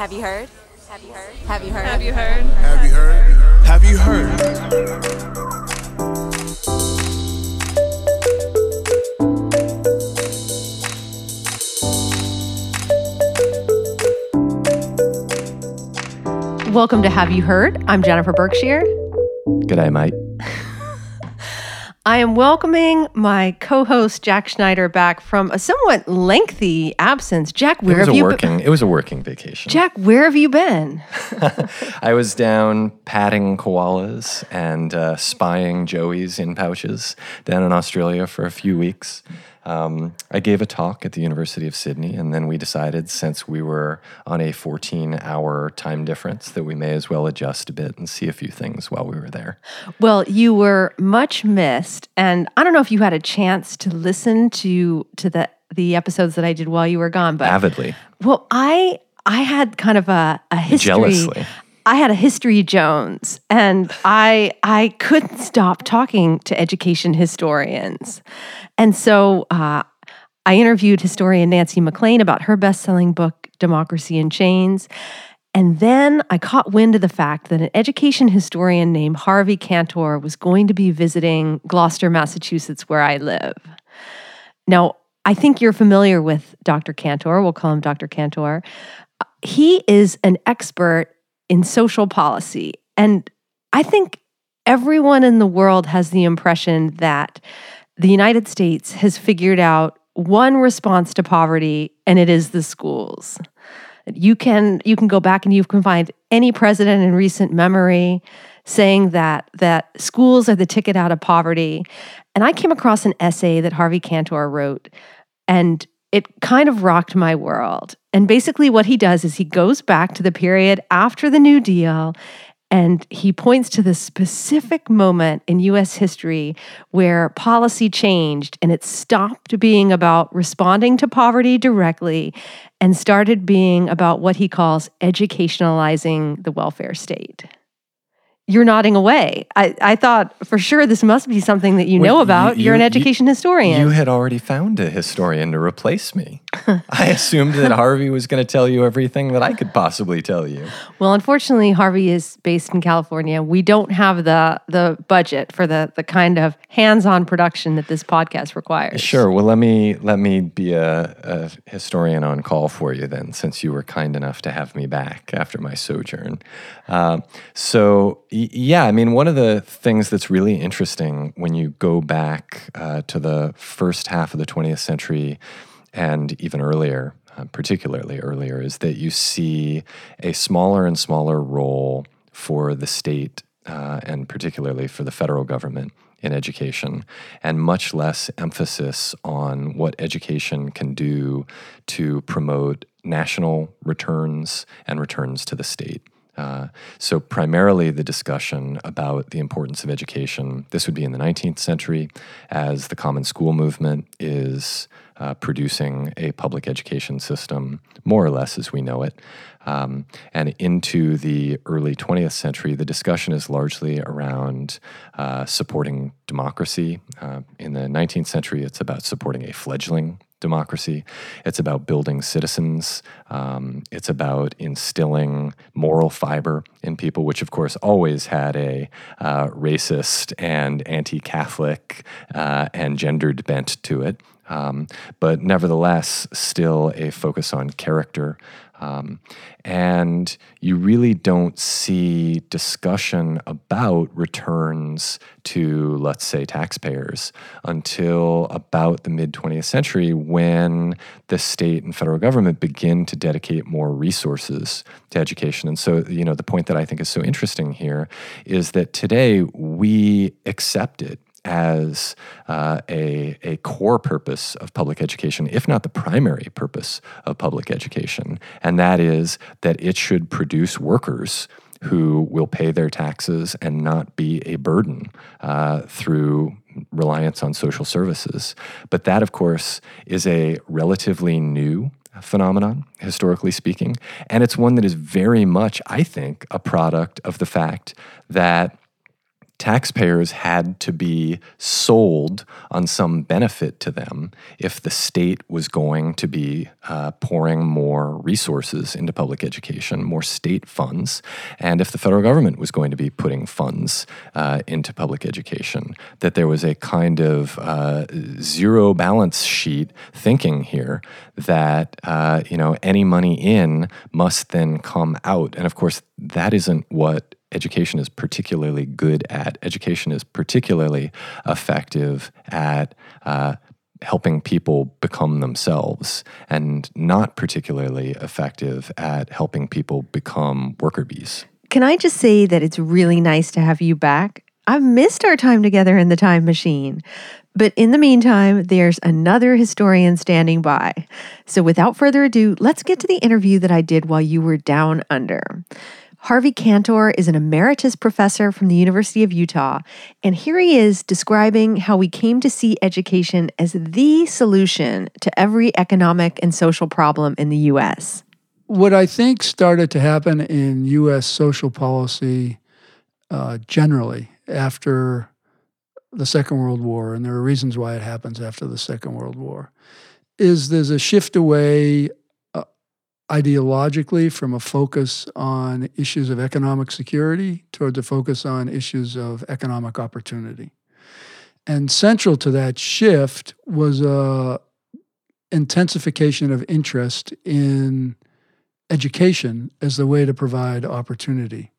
Have you heard? Have you heard? Have you heard? Have you heard? Have you heard? Have you heard? Welcome to Have You Heard? I'm Jennifer Berkshire. G'day, mate. I am welcoming my co-host Jack Schneider back from a somewhat lengthy absence. Jack, where It was have a you working. been? It was a working vacation. Jack, where have you been? I was down patting koalas and uh, spying joeys in pouches down in Australia for a few weeks. Um, I gave a talk at the University of Sydney, and then we decided, since we were on a 14-hour time difference, that we may as well adjust a bit and see a few things while we were there. Well, you were much missed, and I don't know if you had a chance to listen to to the the episodes that I did while you were gone, but Avidly, well, I I had kind of a, a history. jealously. I had a history Jones, and I I couldn't stop talking to education historians, and so uh, I interviewed historian Nancy MacLean about her best-selling book Democracy in Chains, and then I caught wind of the fact that an education historian named Harvey Kantor was going to be visiting Gloucester, Massachusetts, where I live. Now, I think you're familiar with Dr. Kantor. We'll call him Dr. Kantor. He is an expert in social policy. And I think everyone in the world has the impression that the United States has figured out one response to poverty, and it is the schools. You can you can go back and you can find any president in recent memory saying that that schools are the ticket out of poverty. And I came across an essay that Harvey Kantor wrote, and it kind of rocked my world. And basically, what he does is he goes back to the period after the New Deal and he points to the specific moment in US history where policy changed and it stopped being about responding to poverty directly and started being about what he calls educationalizing the welfare state. You're nodding away. I, I thought for sure this must be something that you Wait, know about. you- You're an you- education historian. You had already found a historian to replace me. I assumed that Harvey was going to tell you everything that I could possibly tell you. Well, unfortunately, Harvey is based in California. We don't have the the budget for the the kind of hands-on production that this podcast requires. Sure. Well, let me let me be a, a historian on call for you then, since you were kind enough to have me back after my sojourn. Uh, so, yeah, I mean, one of the things that's really interesting when you go back uh, to the first half of the 20th century and even earlier, uh, particularly earlier, is that you see a smaller and smaller role for the state uh, and particularly for the federal government in education, and much less emphasis on what education can do to promote national returns and returns to the state. Uh, so, primarily the discussion about the importance of education, this would be in the 19th century, as the Common School movement is uh, producing a public education system, more or less as we know it. Um, and into the early 20th century, the discussion is largely around uh, supporting democracy. Uh, in the 19th century, it's about supporting a fledgling democracy. It's about building citizens. Um, it's about instilling moral fiber in people, which, of course, always had a uh, racist and anti Catholic uh, and gendered bent to it. Um, but nevertheless, still a focus on character. Um, and you really don't see discussion about returns to, let's say, taxpayers until about the mid 20th century when the state and federal government begin to dedicate more resources to education. And so, you know, the point that I think is so interesting here is that today we accept it as uh, a, a core purpose of public education, if not the primary purpose of public education. And that is that it should produce workers who will pay their taxes and not be a burden uh, through reliance on social services. But that, of course, is a relatively new phenomenon, historically speaking. And it's one that is very much, I think, a product of the fact that taxpayers had to be sold on some benefit to them if the state was going to be uh, pouring more resources into public education, more state funds, and if the federal government was going to be putting funds uh, into public education. That there was a kind of uh, zero balance sheet thinking here that uh, you know any money in must then come out, and of course that isn't what education is particularly good at. Education is particularly effective at uh, helping people become themselves and not particularly effective at helping people become worker bees. Can I just say that it's really nice to have you back? I've missed our time together in the time machine. But in the meantime, there's another historian standing by. So without further ado, let's get to the interview that I did while you were down under. Harvey Kantor is an emeritus professor from the University of Utah, and here he is describing how we came to see education as the solution to every economic and social problem in the U.S. What I think started to happen in U.S. social policy uh, generally after the Second World War, and there are reasons why it happens after the Second World War, is there's a shift away ideologically from a focus on issues of economic security towards a focus on issues of economic opportunity. And central to that shift was a intensification of interest in education as the way to provide opportunity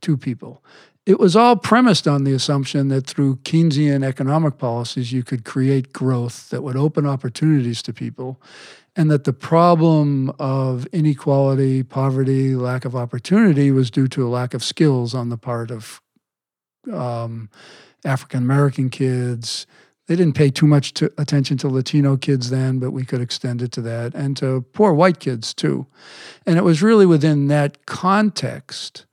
to people. It was all premised on the assumption that through Keynesian economic policies, you could create growth that would open opportunities to people and that the problem of inequality, poverty, lack of opportunity was due to a lack of skills on the part of um, African American kids. They didn't pay too much to, attention to Latino kids then, but we could extend it to that, and to poor white kids too. And it was really within that context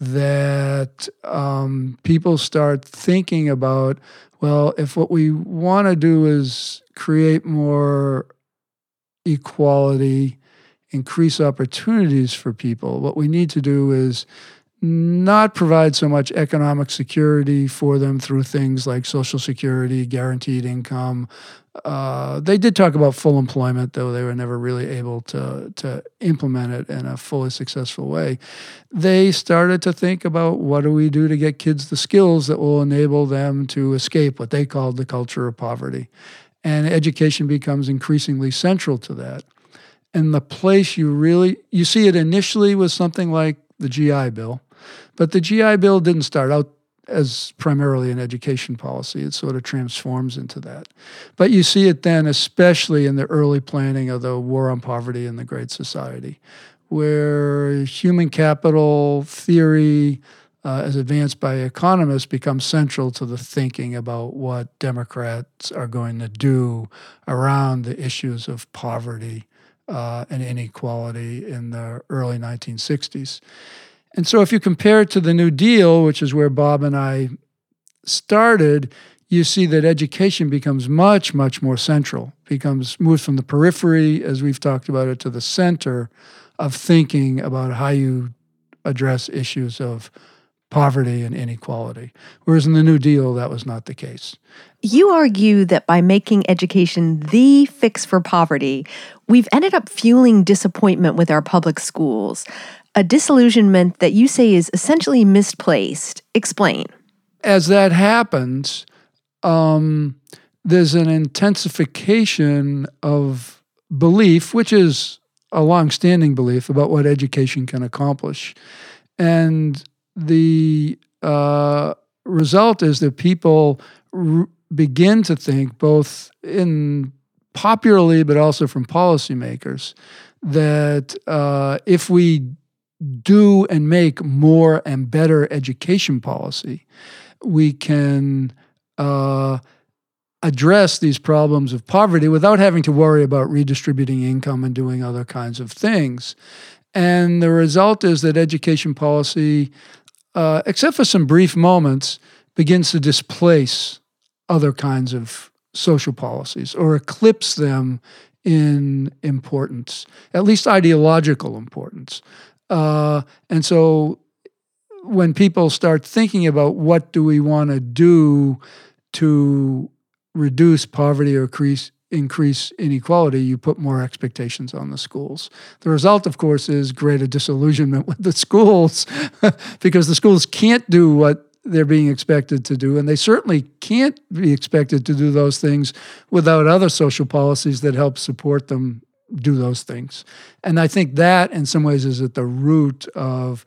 that um, people start thinking about well, if what we want to do is create more equality, increase opportunities for people. What we need to do is not provide so much economic security for them through things like Social Security, guaranteed income. Uh, they did talk about full employment, though they were never really able to, to implement it in a fully successful way. They started to think about what do we do to get kids the skills that will enable them to escape what they called the culture of poverty. And education becomes increasingly central to that. And the place you really you see it initially was something like the GI Bill, but the GI Bill didn't start out as primarily an education policy. It sort of transforms into that. But you see it then, especially in the early planning of the War on Poverty and the Great Society, where human capital theory, uh, as advanced by economists, becomes central to the thinking about what Democrats are going to do around the issues of poverty uh, and inequality in the early 1960s. And so, if you compare it to the New Deal, which is where Bob and I started, you see that education becomes much, much more central, becomes moves from the periphery, as we've talked about it, to the center of thinking about how you address issues of poverty and inequality. Whereas in the New Deal, that was not the case. You argue that by making education the fix for poverty, we've ended up fueling disappointment with our public schools, a disillusionment that you say is essentially misplaced. Explain. As that happens, um, there's an intensification of belief, which is a long-standing belief about what education can accomplish. And the uh, result is that people r- begin to think, both in popularly but also from policymakers, that uh, if we do and make more and better education policy, we can uh, address these problems of poverty without having to worry about redistributing income and doing other kinds of things. And the result is that education policy uh, except for some brief moments, begins to displace other kinds of social policies or eclipse them in importance, at least ideological importance. Uh, and so when people start thinking about what do we want to do to reduce poverty or increase increase inequality, you put more expectations on the schools. The result, of course, is greater disillusionment with the schools because the schools can't do what they're being expected to do, and they certainly can't be expected to do those things without other social policies that help support them do those things. And I think that, in some ways, is at the root of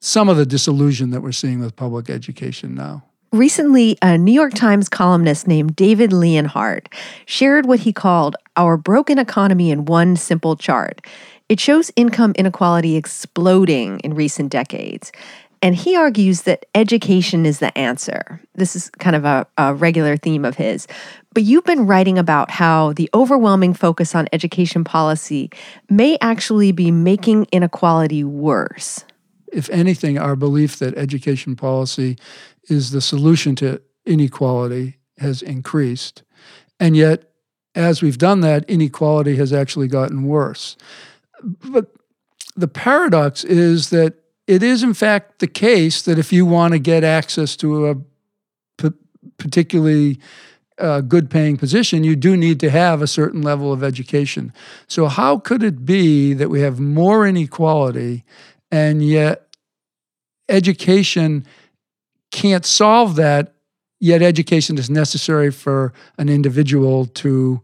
some of the disillusion that we're seeing with public education now. Recently, a New York Times columnist named David Leonhardt shared what he called our broken economy in one simple chart. It shows income inequality exploding in recent decades. And he argues that education is the answer. This is kind of a, a, regular theme of his. But you've been writing about how the overwhelming focus on education policy may actually be making inequality worse. If anything, our belief that education policy is the solution to inequality has increased. And yet, as we've done that, inequality has actually gotten worse. But the paradox is that it is, in fact, the case that if you want to get access to a particularly uh, good paying position, you do need to have a certain level of education. So, how could it be that we have more inequality and yet education can't solve that, yet education is necessary for an individual to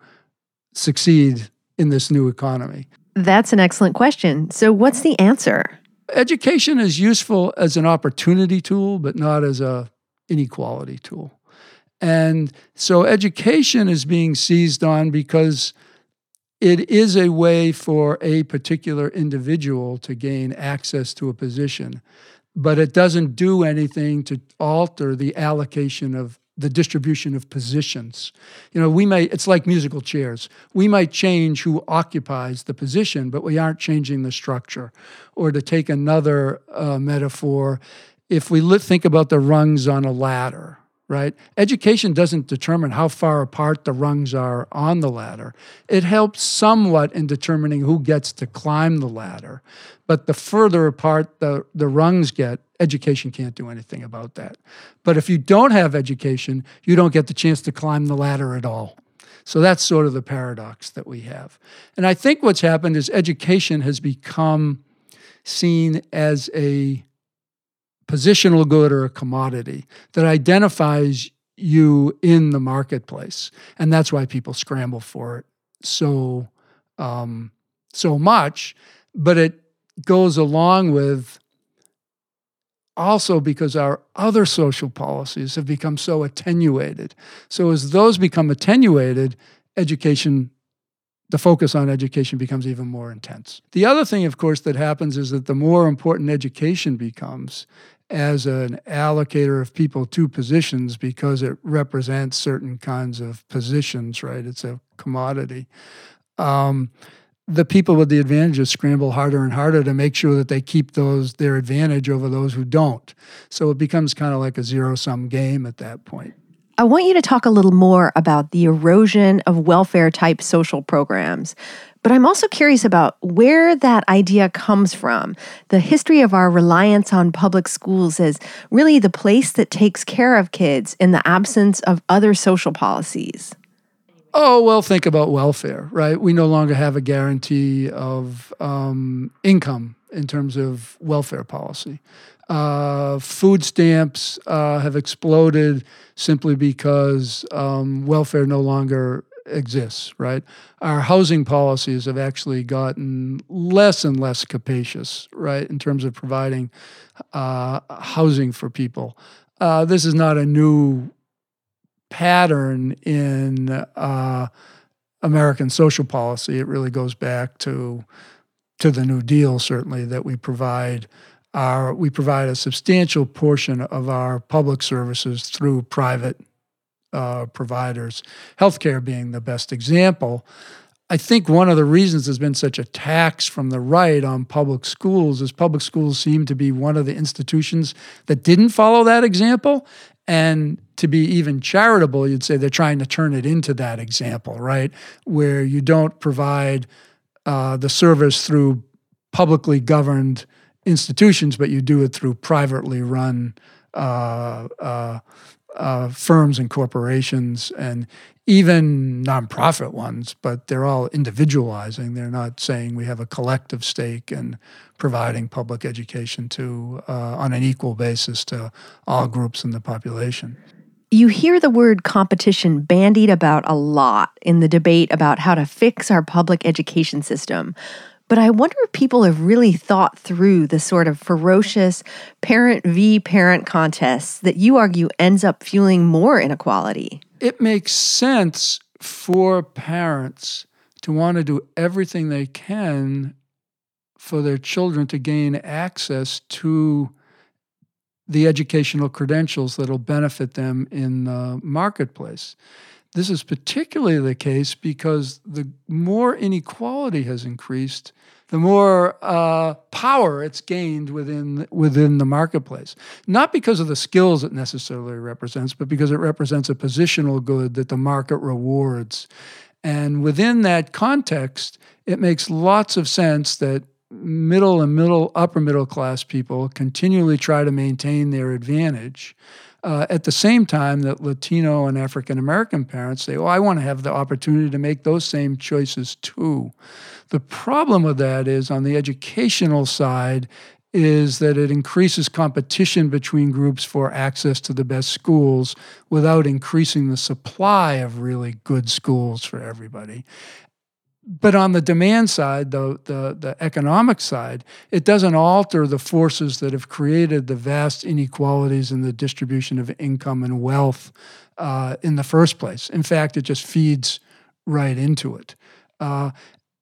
succeed in this new economy? That's an excellent question. So, what's the answer? Education is useful as an opportunity tool, but not as a inequality tool. And so education is being seized on because it is a way for a particular individual to gain access to a position but it doesn't do anything to alter the allocation of the distribution of positions. You know, we may, it's like musical chairs. We might change who occupies the position, but we aren't changing the structure. Or to take another uh, metaphor, if we think about the rungs on a ladder, right? Education doesn't determine how far apart the rungs are on the ladder. It helps somewhat in determining who gets to climb the ladder. But the further apart the, the rungs get, education can't do anything about that. But if you don't have education, you don't get the chance to climb the ladder at all. So that's sort of the paradox that we have. And I think what's happened is education has become seen as a positional good or a commodity that identifies you in the marketplace, and that's why people scramble for it so um, so much. But it goes along with also because our other social policies have become so attenuated. So as those become attenuated, education the focus on education becomes even more intense. The other thing, of course, that happens is that the more important education becomes as an allocator of people to positions because it represents certain kinds of positions, right? It's a commodity. Um, the people with the advantages scramble harder and harder to make sure that they keep those their advantage over those who don't. So it becomes kind of like a zero sum game at that point. I want you to talk a little more about the erosion of welfare type social programs. But I'm also curious about where that idea comes from. The history of our reliance on public schools as really the place that takes care of kids in the absence of other social policies. Oh, well, think about welfare, right? We no longer have a guarantee of um, income in terms of welfare policy. Uh, food stamps uh, have exploded simply because um, welfare no longer exists, right? Our housing policies have actually gotten less and less capacious, right, in terms of providing uh, housing for people. Uh, this is not a new pattern in uh, American social policy. It really goes back to to the New Deal, certainly, that we provide we provide a substantial portion of our public services through private uh, providers, healthcare being the best example. I think one of the reasons there's been such a tax from the right on public schools is public schools seem to be one of the institutions that didn't follow that example. And to be even charitable, you'd say they're trying to turn it into that example, right? Where you don't provide uh, the service through publicly governed institutions, but you do it through privately run uh, uh, uh, firms and corporations and even nonprofit ones, but they're all individualizing. They're not saying we have a collective stake in providing public education to uh, on an equal basis to all groups in the population. You hear the word competition bandied about a lot in the debate about how to fix our public education system. But I wonder if people have really thought through the sort of ferocious parent v parent contests that you argue ends up fueling more inequality. It makes sense for parents to want to do everything they can for their children to gain access to the educational credentials that'll benefit them in the marketplace. This is particularly the case because the more inequality has increased, the more uh, power it's gained within within the marketplace. Not because of the skills it necessarily represents, but because it represents a positional good that the market rewards. And within that context, it makes lots of sense that middle and middle upper middle class people continually try to maintain their advantage uh, at the same time that Latino and African American parents say, "Oh, I want to have the opportunity to make those same choices too." The problem with that is on the educational side is that it increases competition between groups for access to the best schools without increasing the supply of really good schools for everybody but on the demand side, the, the, the economic side, it doesn't alter the forces that have created the vast inequalities in the distribution of income and wealth uh, in the first place. In fact, it just feeds right into it. Uh,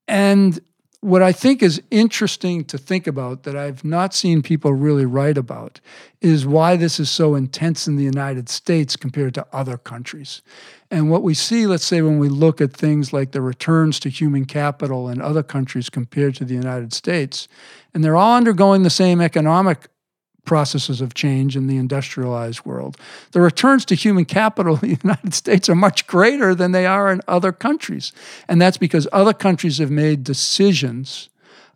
and what I think is interesting to think about that I've not seen people really write about is why this is so intense in the United States compared to other countries. And what we see, let's say, when we look at things like the returns to human capital in other countries compared to the United States, and they're all undergoing the same economic processes of change in the industrialized world. The returns to human capital in the United States are much greater than they are in other countries. And that's because other countries have made decisions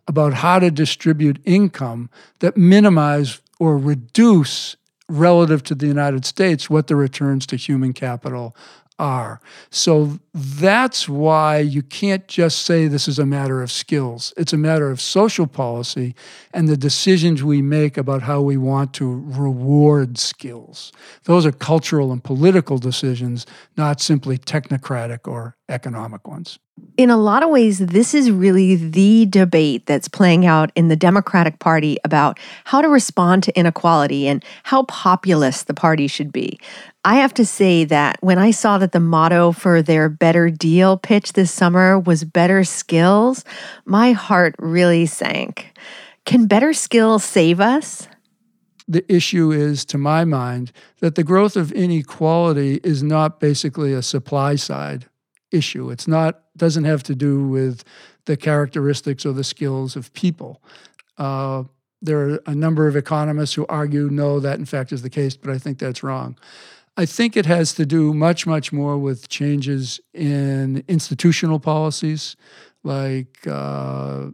about how to distribute income that minimize or reduce relative to the United States what the returns to human capital are. So that's why you can't just say this is a matter of skills. It's a matter of social policy and the decisions we make about how we want to reward skills. Those are cultural and political decisions, not simply technocratic or economic ones. In a lot of ways, this is really the debate that's playing out in the Democratic Party about how to respond to inequality and how populist the party should be. I have to say that when I saw that the motto for their better deal pitch this summer was better skills, my heart really sank. Can better skills save us? The issue is, to my mind, that the growth of inequality is not basically a supply side issue. It's not doesn't have to do with the characteristics or the skills of people. Uh, there are a number of economists who argue no, that in fact is the case, but I think that's wrong. I think it has to do much, much more with changes in institutional policies like uh,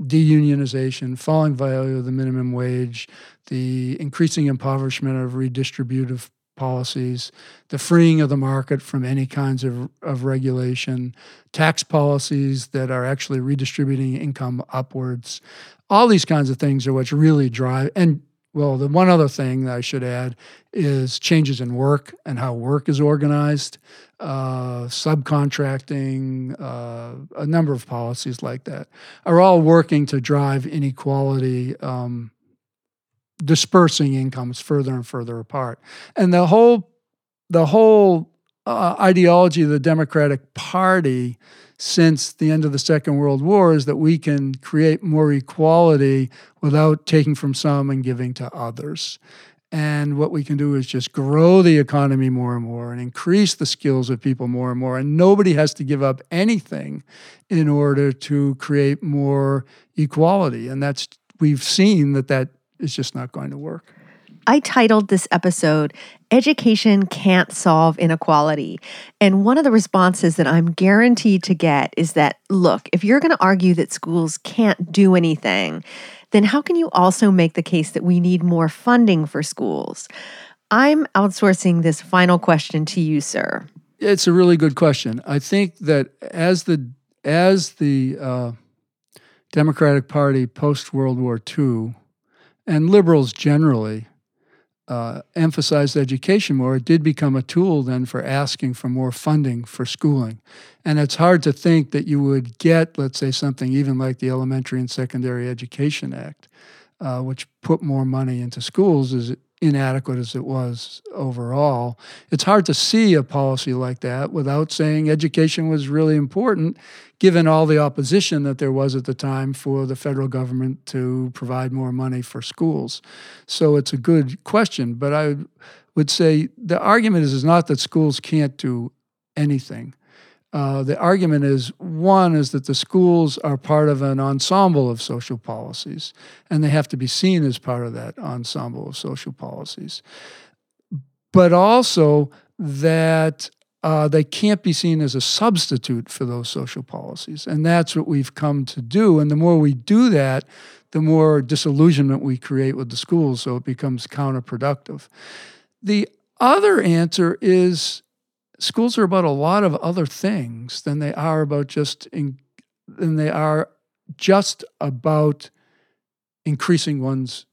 deunionization, falling value of the minimum wage, the increasing impoverishment of redistributive policies, the freeing of the market from any kinds of, of regulation, tax policies that are actually redistributing income upwards. All these kinds of things are what's really drive and well, the one other thing that I should add is changes in work and how work is organized, uh, subcontracting, uh, a number of policies like that are all working to drive inequality, um, dispersing incomes further and further apart. And the whole, the whole uh, ideology of the Democratic Party since the end of the Second World War is that we can create more equality without taking from some and giving to others. And what we can do is just grow the economy more and more and increase the skills of people more and more. And nobody has to give up anything in order to create more equality. And that's, we've seen that that is just not going to work. I titled this episode, Education Can't Solve Inequality. And one of the responses that I'm guaranteed to get is that look, if you're going to argue that schools can't do anything, then how can you also make the case that we need more funding for schools? I'm outsourcing this final question to you, sir. It's a really good question. I think that as the as the uh, Democratic Party post World War II and liberals generally uh, emphasized education more, it did become a tool then for asking for more funding for schooling. And it's hard to think that you would get, let's say, something even like the Elementary and Secondary Education Act, uh, which put more money into schools, is inadequate as it was overall. It's hard to see a policy like that without saying education was really important, given all the opposition that there was at the time for the federal government to provide more money for schools. So it's a good question, but I would say the argument is, is not that schools can't do anything. Uh, the argument is one is that the schools are part of an ensemble of social policies, and they have to be seen as part of that ensemble of social policies. But also that uh, they can't be seen as a substitute for those social policies. And that's what we've come to do. And the more we do that, the more disillusionment we create with the schools, so it becomes counterproductive. The other answer is schools are about a lot of other things than they are about just in, than they are just about increasing one's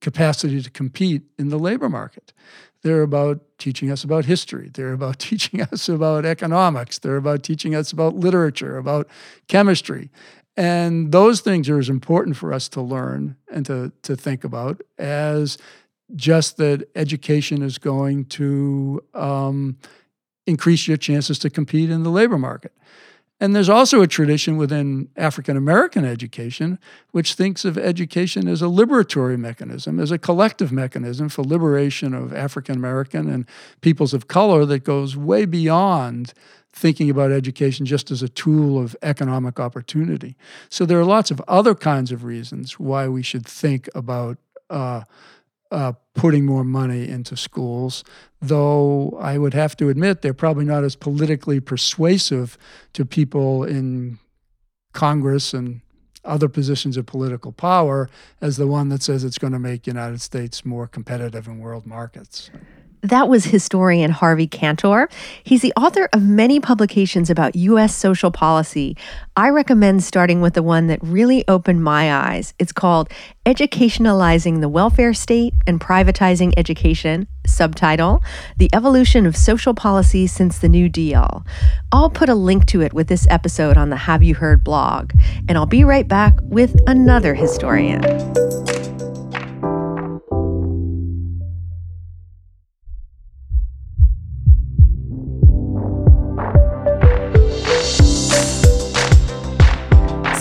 capacity to compete in the labor market. They're about teaching us about history. They're about teaching us about economics. They're about teaching us about literature, about chemistry. And those things are as important for us to learn and to, to think about as just that education is going to um, increase your chances to compete in the labor market. And there's also a tradition within African American education which thinks of education as a liberatory mechanism, as a collective mechanism for liberation of African American and peoples of color that goes way beyond thinking about education just as a tool of economic opportunity. So there are lots of other kinds of reasons why we should think about uh, uh, putting more money into schools, though I would have to admit they're probably not as politically persuasive to people in Congress and other positions of political power as the one that says it's going to make United States more competitive in world markets. That was historian Harvey Kantor. He's the author of many publications about U.S. social policy. I recommend starting with the one that really opened my eyes. It's called Educationalizing the Welfare State and Privatizing Education, subtitle The Evolution of Social Policy Since the New Deal. I'll put a link to it with this episode on the Have You Heard blog, and I'll be right back with another historian.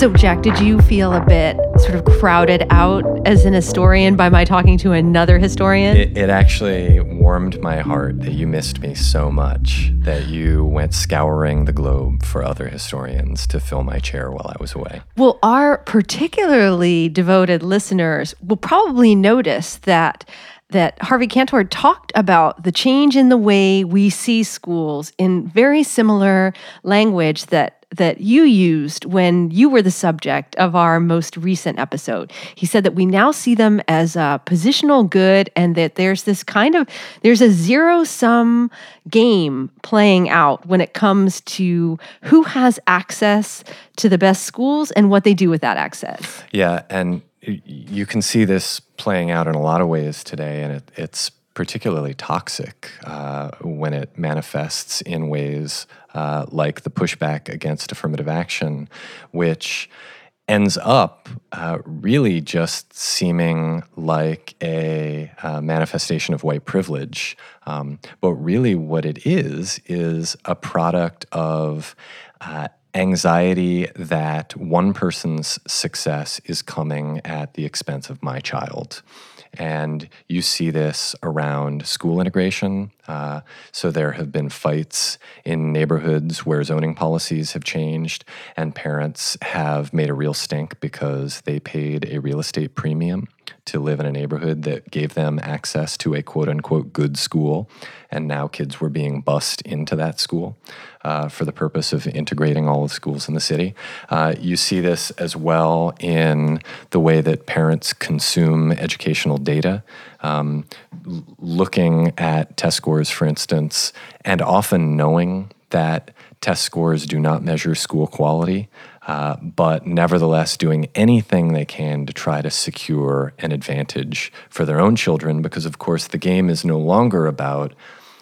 So, Jack, did you feel a bit sort of crowded out as an historian by my talking to another historian? It, it, actually warmed my heart that you missed me so much that you went scouring the globe for other historians to fill my chair while I was away. Well, our particularly devoted listeners will probably notice that that Harvey Kantor talked about the change in the way we see schools in very similar language that that you used when you were the subject of our most recent episode. He said that we now see them as a positional good and that there's this kind of there's a zero sum game playing out when it comes to who has access to the best schools and what they do with that access. Yeah, and you can see this playing out in a lot of ways today, and it, it's particularly toxic uh, when it manifests in ways uh, like the pushback against affirmative action, which ends up uh, really just seeming like a uh, manifestation of white privilege. Um, but really, what it is, is a product of uh, anxiety that one person's success is coming at the expense of my child. And you see this around school integration. Uh, so there have been fights in neighborhoods where zoning policies have changed, and parents have made a real stink because they paid a real estate premium to live in a neighborhood that gave them access to a quote unquote good school. And now kids were being bussed into that school uh, for the purpose of integrating all the schools in the city. Uh, you see this as well in the way that parents consume educational data. Um, looking at test scores, for instance, and often knowing that test scores do not measure school quality, uh, but nevertheless doing anything they can to try to secure an advantage for their own children, because of course the game is no longer about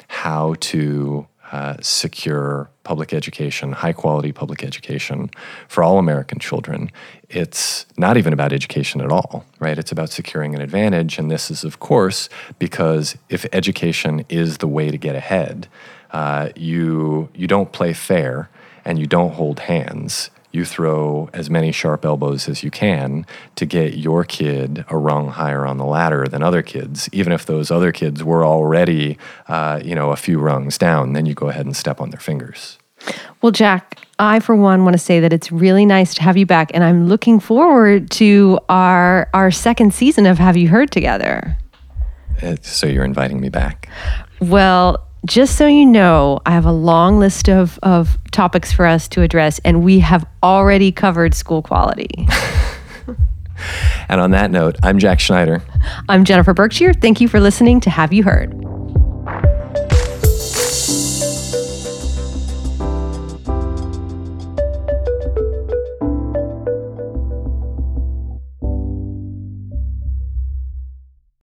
how to uh, secure public education, high quality public education for all American children. It's not even about education at all, right? It's about securing an advantage. And this is, of course, because if education is the way to get ahead, uh, you, you don't play fair and you don't hold hands you throw as many sharp elbows as you can to get your kid a rung higher on the ladder than other kids, even if those other kids were already, uh, you know, a few rungs down. Then you go ahead and step on their fingers. Well, Jack, I for one want to say that it's really nice to have you back, and I'm looking forward to our our second season of Have You Heard Together. Uh, so you're inviting me back. Well, just so you know, I have a long list of, of topics for us to address, and we have already covered school quality. And on that note, I'm Jack Schneider. I'm Jennifer Berkshire. Thank you for listening to Have You Heard?